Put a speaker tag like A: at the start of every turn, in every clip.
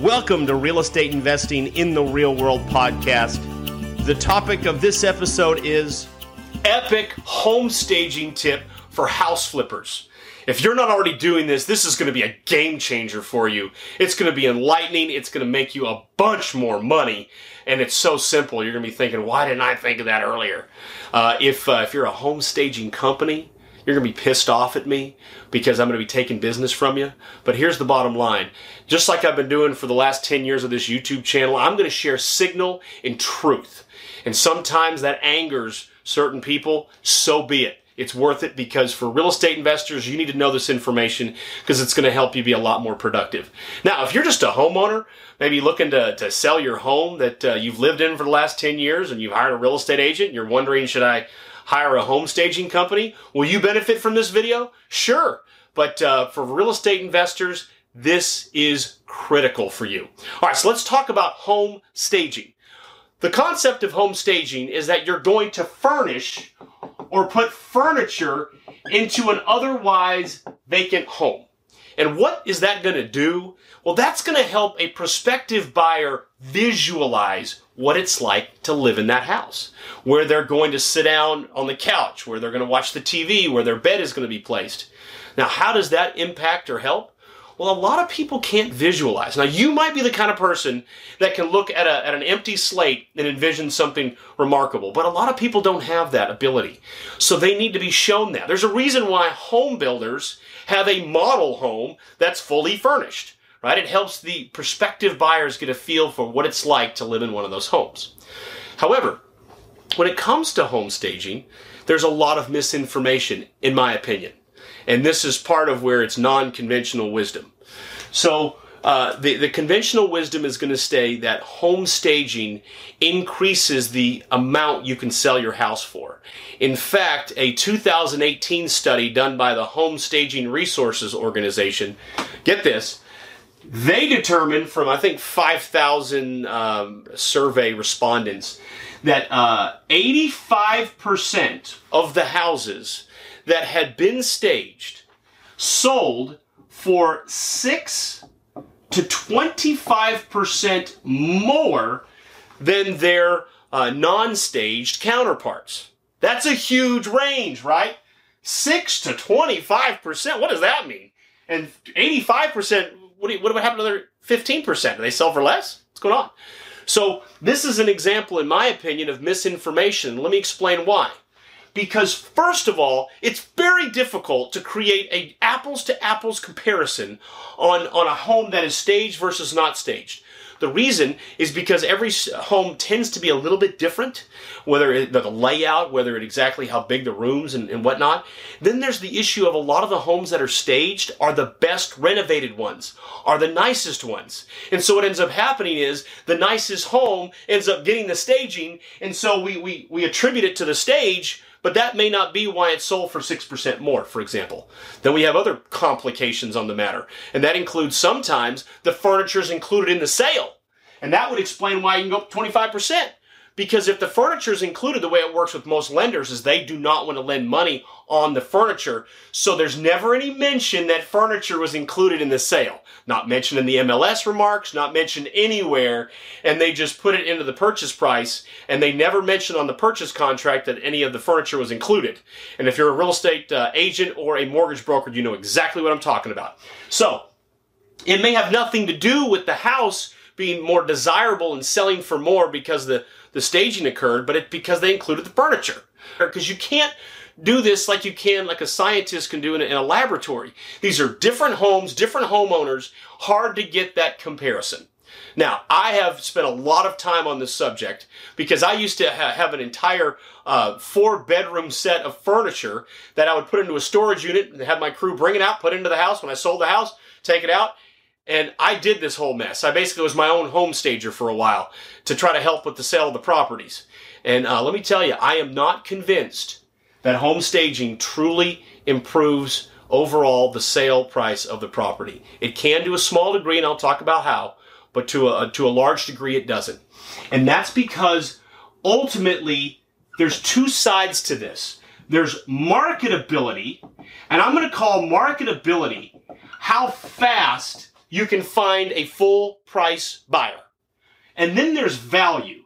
A: Welcome to Real Estate Investing in the Real World podcast. The topic of this episode is epic home staging tip for house flippers. If you're not already doing this, this is going to be a game changer for you. It's going to be enlightening. It's going to make you a bunch more money. And it's so simple. You're going to be thinking, why didn't I think of that earlier? Uh, if, uh, if you're a home staging company, you're going to be pissed off at me because I'm going to be taking business from you. But here's the bottom line. Just like I've been doing for the last 10 years of this YouTube channel, I'm going to share signal and truth. And sometimes that angers certain people. So be it. It's worth it because for real estate investors, you need to know this information because it's going to help you be a lot more productive. Now, if you're just a homeowner, maybe looking to, to sell your home that uh, you've lived in for the last 10 years and you've hired a real estate agent, you're wondering, should I hire a home staging company. Will you benefit from this video? Sure. But uh, for real estate investors, this is critical for you. All right, so let's talk about home staging. The concept of home staging is that you're going to furnish or put furniture into an otherwise vacant home. And what is that going to do? Well, that's going to help a prospective buyer visualize what it's like to live in that house, where they're going to sit down on the couch, where they're going to watch the TV, where their bed is going to be placed. Now, how does that impact or help? Well, a lot of people can't visualize. Now, you might be the kind of person that can look at, a, at an empty slate and envision something remarkable, but a lot of people don't have that ability. So they need to be shown that. There's a reason why home builders have a model home that's fully furnished right? It helps the prospective buyers get a feel for what it's like to live in one of those homes. However, when it comes to home staging, there's a lot of misinformation, in my opinion. And this is part of where it's non conventional wisdom. So, uh, the, the conventional wisdom is going to say that home staging increases the amount you can sell your house for. In fact, a 2018 study done by the Home Staging Resources Organization, get this, they determined from, I think, 5,000 um, survey respondents that uh, 85% of the houses that had been staged sold for 6 to 25% more than their uh, non staged counterparts. That's a huge range, right? 6 to 25%. What does that mean? And 85% what, do you, what would happen to the other 15%? Do they sell for less? What's going on? So this is an example, in my opinion, of misinformation. Let me explain why. Because first of all, it's very difficult to create a apples to apples comparison on, on a home that is staged versus not staged. The reason is because every home tends to be a little bit different, whether it, the layout, whether it exactly how big the rooms and, and whatnot. Then there's the issue of a lot of the homes that are staged are the best renovated ones, are the nicest ones. And so what ends up happening is the nicest home ends up getting the staging, and so we, we, we attribute it to the stage, but that may not be why it's sold for 6% more, for example. Then we have other complications on the matter. And that includes sometimes the furniture is included in the sale. And that would explain why you can go up 25%. Because if the furniture is included, the way it works with most lenders is they do not want to lend money on the furniture. So there's never any mention that furniture was included in the sale. Not mentioned in the MLS remarks, not mentioned anywhere. And they just put it into the purchase price and they never mention on the purchase contract that any of the furniture was included. And if you're a real estate uh, agent or a mortgage broker, you know exactly what I'm talking about. So it may have nothing to do with the house being more desirable and selling for more because the the staging occurred, but it because they included the furniture. Because you can't do this like you can, like a scientist can do in a, in a laboratory. These are different homes, different homeowners, hard to get that comparison. Now, I have spent a lot of time on this subject because I used to ha- have an entire uh, four bedroom set of furniture that I would put into a storage unit and have my crew bring it out, put it into the house. When I sold the house, take it out, and I did this whole mess. I basically was my own home stager for a while to try to help with the sale of the properties. And uh, let me tell you, I am not convinced that home staging truly improves overall the sale price of the property. It can to a small degree, and I'll talk about how, but to a, to a large degree, it doesn't. And that's because ultimately there's two sides to this. There's marketability, and I'm going to call marketability how fast you can find a full price buyer. And then there's value.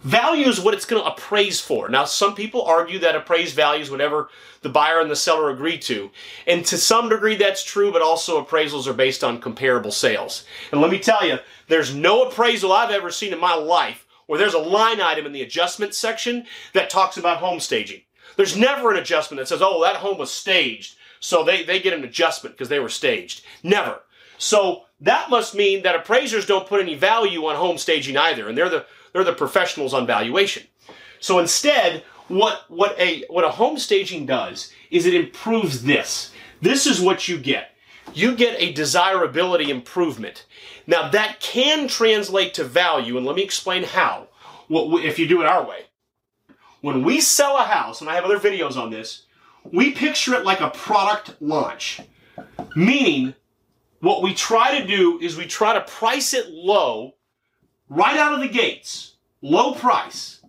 A: Value is what it's going to appraise for. Now, some people argue that appraised value is whatever the buyer and the seller agree to. And to some degree, that's true, but also appraisals are based on comparable sales. And let me tell you, there's no appraisal I've ever seen in my life where there's a line item in the adjustment section that talks about home staging. There's never an adjustment that says, oh, that home was staged, so they, they get an adjustment because they were staged. Never. So that must mean that appraisers don't put any value on home staging either, and they're the they're the professionals on valuation. So instead, what what a what a home staging does is it improves this. This is what you get. You get a desirability improvement. Now that can translate to value, and let me explain how. What if you do it our way? When we sell a house, and I have other videos on this, we picture it like a product launch. Meaning, what we try to do is we try to price it low right out of the gates. Low price.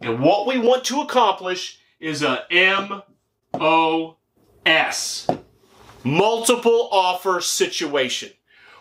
A: And what we want to accomplish is a MOS. Multiple offer situation.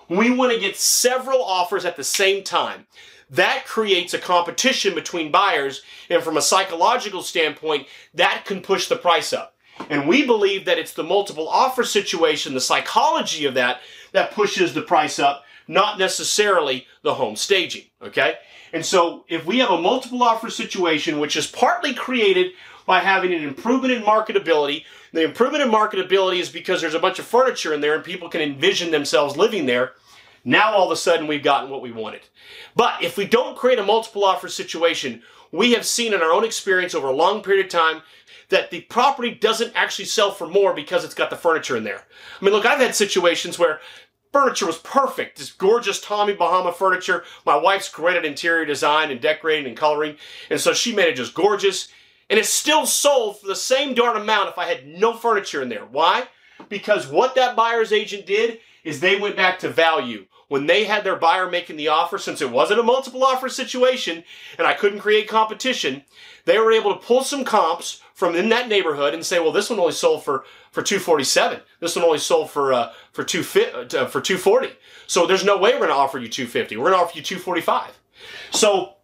A: We want to get several offers at the same time that creates a competition between buyers. And from a psychological standpoint, that can push the price up. And we believe that it's the multiple offer situation, the psychology of that, that pushes the price up, not necessarily the home staging. Okay? And so if we have a multiple offer situation, which is partly created by having an improvement in marketability, the improvement in marketability is because there's a bunch of furniture in there and people can envision themselves living there. Now all of a sudden we've gotten what we wanted. But if we don't create a multiple offer situation, we have seen in our own experience over a long period of time that the property doesn't actually sell for more because it's got the furniture in there. I mean, look, I've had situations where furniture was perfect. This gorgeous Tommy Bahama furniture. My wife's great at interior design and decorating and coloring. And so she made it just gorgeous. And it still sold for the same darn amount if I had no furniture in there. Why? Because what that buyer's agent did is they went back to value when they had their buyer making the offer, since it wasn't a multiple offer situation and I couldn't create competition, they were able to pull some comps from in that neighborhood and say, well, this one only sold for, for 247. This one only sold for, uh, for, two, uh, for 240. So there's no way we're going to offer you 250. We're going to offer you 245. So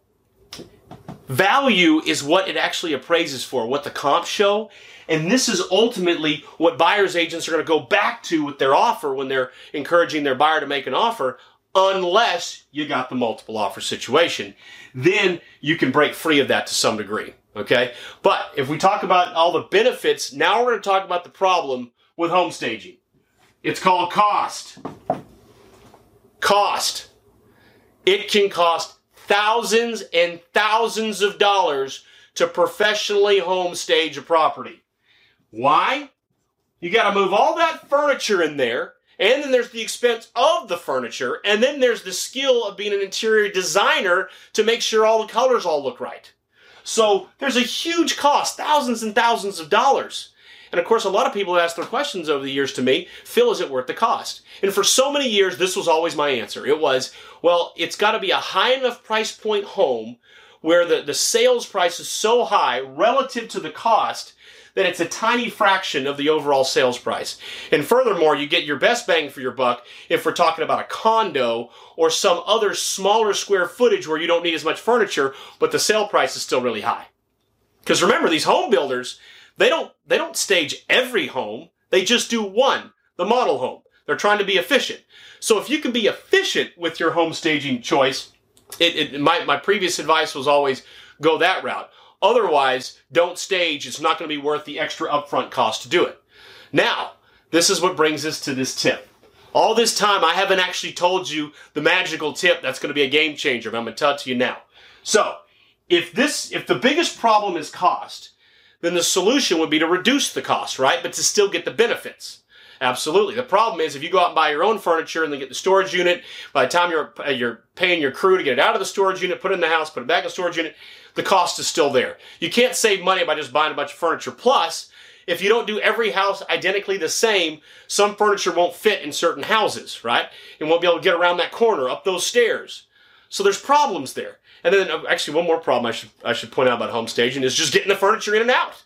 A: value is what it actually appraises for, what the comps show. And this is ultimately what buyer's agents are going to go back to with their offer when they're encouraging their buyer to make an offer, unless you got the multiple offer situation. Then you can break free of that to some degree. Okay. But if we talk about all the benefits, now we're going to talk about the problem with home staging. It's called cost. Cost. It can cost thousands and thousands of dollars to professionally home stage a property. Why? You got to move all that furniture in there, and then there's the expense of the furniture, and then there's the skill of being an interior designer to make sure all the colors all look right. So there's a huge cost, thousands and thousands of dollars. And of course, a lot of people have asked their questions over the years to me, Phil, is it worth the cost? And for so many years, this was always my answer. It was, well, it's got to be a high enough price point home where the, the sales price is so high relative to the cost that it's a tiny fraction of the overall sales price. And furthermore, you get your best bang for your buck if we're talking about a condo or some other smaller square footage where you don't need as much furniture, but the sale price is still really high. Because remember, these home builders, they don't, they don't stage every home. They just do one, the model home. They're trying to be efficient. So if you can be efficient with your home staging choice, it, it my, my previous advice was always go that route. Otherwise, don't stage. It's not going to be worth the extra upfront cost to do it. Now, this is what brings us to this tip. All this time, I haven't actually told you the magical tip that's going to be a game changer, but I'm going to tell it to you now. So, if this, if the biggest problem is cost, then the solution would be to reduce the cost, right? But to still get the benefits. Absolutely. The problem is if you go out and buy your own furniture and then get the storage unit, by the time you're uh, you're paying your crew to get it out of the storage unit, put it in the house, put it back in the storage unit, the cost is still there. You can't save money by just buying a bunch of furniture. Plus, if you don't do every house identically the same, some furniture won't fit in certain houses, right? And won't be able to get around that corner, up those stairs. So there's problems there. And then uh, actually one more problem I should I should point out about home staging is just getting the furniture in and out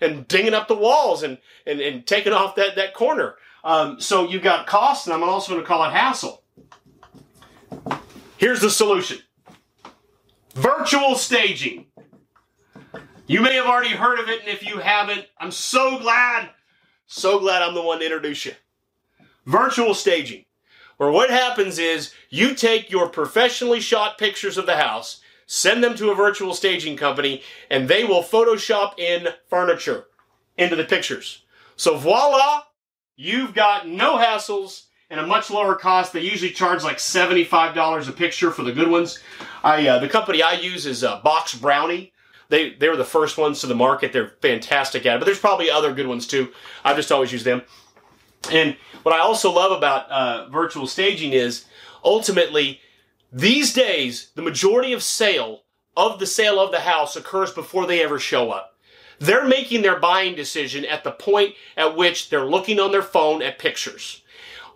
A: and dinging up the walls and, and, and taking off that, that corner. Um, so you've got cost, and I'm also going to call it hassle. Here's the solution virtual staging. You may have already heard of it, and if you haven't, I'm so glad, so glad I'm the one to introduce you. Virtual staging, where what happens is you take your professionally shot pictures of the house, send them to a virtual staging company, and they will Photoshop in furniture into the pictures. So voila, you've got no hassles and a much lower cost. They usually charge like $75 a picture for the good ones. I uh, the company I use is uh, Box Brownie. They they were the first ones to the market. They're fantastic at it, but there's probably other good ones too. I've just always used them. And what I also love about uh, virtual staging is ultimately these days the majority of sale of the sale of the house occurs before they ever show up. They're making their buying decision at the point at which they're looking on their phone at pictures.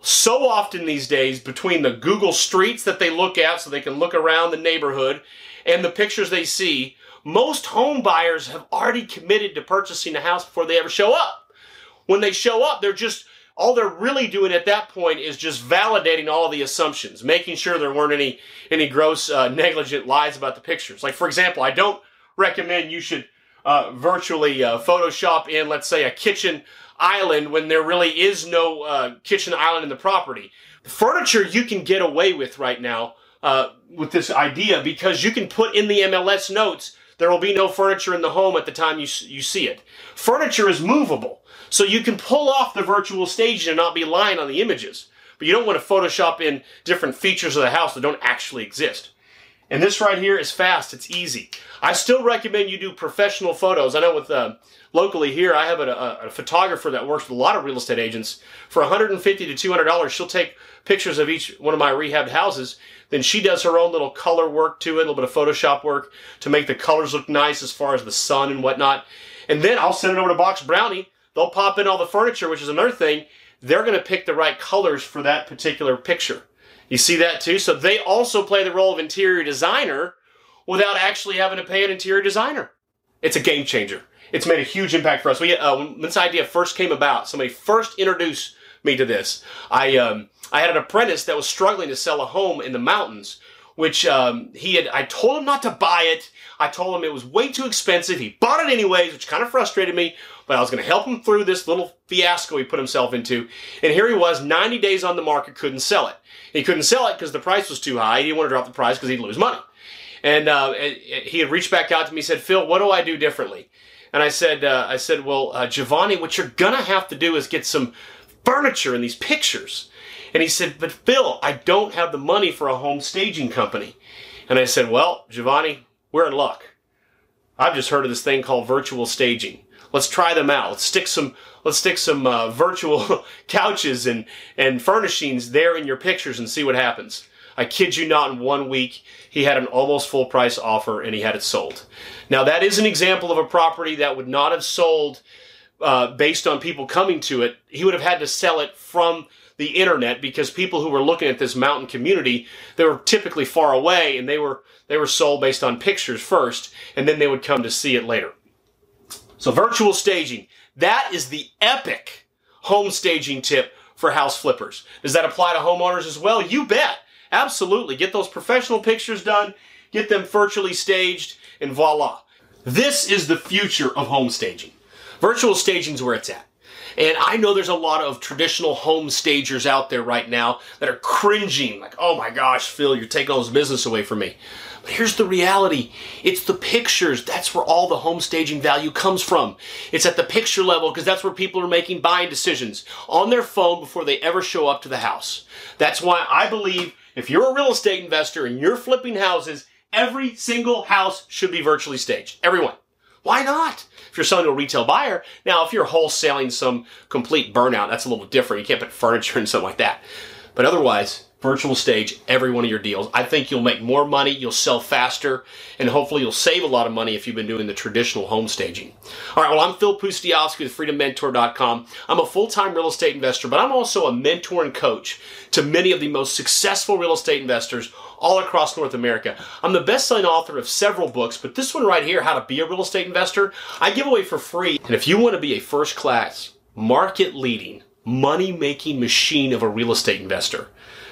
A: So often these days, between the Google Streets that they look at so they can look around the neighborhood and the pictures they see, most home buyers have already committed to purchasing a house before they ever show up. When they show up, they're just all they're really doing at that point is just validating all the assumptions, making sure there weren't any any gross uh, negligent lies about the pictures. Like for example, I don't recommend you should uh, virtually uh, Photoshop in, let's say, a kitchen island when there really is no uh, kitchen island in the property. The furniture you can get away with right now uh, with this idea because you can put in the MLS notes there will be no furniture in the home at the time you, you see it. Furniture is movable, so you can pull off the virtual staging and not be lying on the images. But you don't want to Photoshop in different features of the house that don't actually exist. And this right here is fast. It's easy. I still recommend you do professional photos. I know with uh, locally here, I have a, a, a, photographer that works with a lot of real estate agents. For 150 to 200 dollars, she'll take pictures of each one of my rehabbed houses. Then she does her own little color work to it, a little bit of Photoshop work to make the colors look nice as far as the sun and whatnot. And then I'll send it over to Box Brownie. They'll pop in all the furniture, which is another thing. They're going to pick the right colors for that particular picture. You see that too? So they also play the role of interior designer without actually having to pay an interior designer. It's a game changer. It's made a huge impact for us. We, uh, when this idea first came about, somebody first introduced me to this. I, um, I had an apprentice that was struggling to sell a home in the mountains, which um, he had. I told him not to buy it. I told him it was way too expensive. He bought it anyways, which kind of frustrated me. But I was going to help him through this little fiasco he put himself into. And here he was, 90 days on the market, couldn't sell it. He couldn't sell it because the price was too high. He didn't want to drop the price because he'd lose money. And uh, he had reached back out to me. Said, "Phil, what do I do differently?" And I said, uh, "I said, well, uh, Giovanni, what you're gonna have to do is get some furniture in these pictures." And he said, "But Phil, I don't have the money for a home staging company." And I said, "Well, Giovanni, we're in luck. I've just heard of this thing called virtual staging. Let's try them out. Let's stick some let's stick some uh, virtual couches and and furnishings there in your pictures and see what happens." I kid you not, in one week, he had an almost full price offer and he had it sold. Now, that is an example of a property that would not have sold uh, based on people coming to it. He would have had to sell it from the internet because people who were looking at this mountain community, they were typically far away and they were they were sold based on pictures first, and then they would come to see it later. So virtual staging, that is the epic home staging tip for house flippers. Does that apply to homeowners as well? You bet. Absolutely. Get those professional pictures done, get them virtually staged, and voila. This is the future of home staging. Virtual staging is where it's at. And I know there's a lot of traditional home stagers out there right now that are cringing, like, oh my gosh, Phil, you're taking all this business away from me. But here's the reality it's the pictures. That's where all the home staging value comes from. It's at the picture level because that's where people are making buying decisions on their phone before they ever show up to the house. That's why I believe if you're a real estate investor and you're flipping houses, every single house should be virtually staged. Everyone. Why not? If you're selling to a retail buyer, now if you're wholesaling some complete burnout, that's a little different. You can't put furniture and something like that. But otherwise, virtual stage every one of your deals. I think you'll make more money, you'll sell faster, and hopefully you'll save a lot of money if you've been doing the traditional home staging. All right, well, I'm Phil Pustejovsky with freedommentor.com. I'm a full-time real estate investor, but I'm also a mentor and coach to many of the most successful real estate investors all across North America. I'm the best-selling author of several books, but this one right here, How to Be a Real Estate Investor, I give away for free. And if you want to be a first-class, market-leading, money making machine of a real estate investor.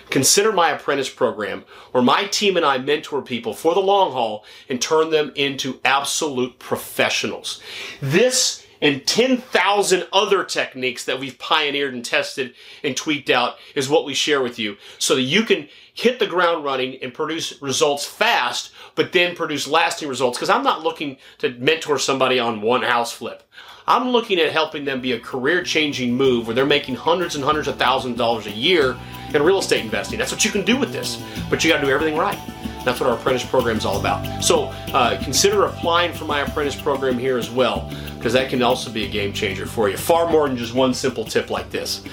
A: Consider my apprentice program where my team and I mentor people for the long haul and turn them into absolute professionals. This and 10,000 other techniques that we've pioneered and tested and tweaked out is what we share with you so that you can hit the ground running and produce results fast, but then produce lasting results. Because I'm not looking to mentor somebody on one house flip. I'm looking at helping them be a career changing move where they're making hundreds and hundreds of thousands of dollars a year in real estate investing. That's what you can do with this, but you got to do everything right. That's what our apprentice program is all about. So uh, consider applying for my apprentice program here as well, because that can also be a game changer for you. Far more than just one simple tip like this.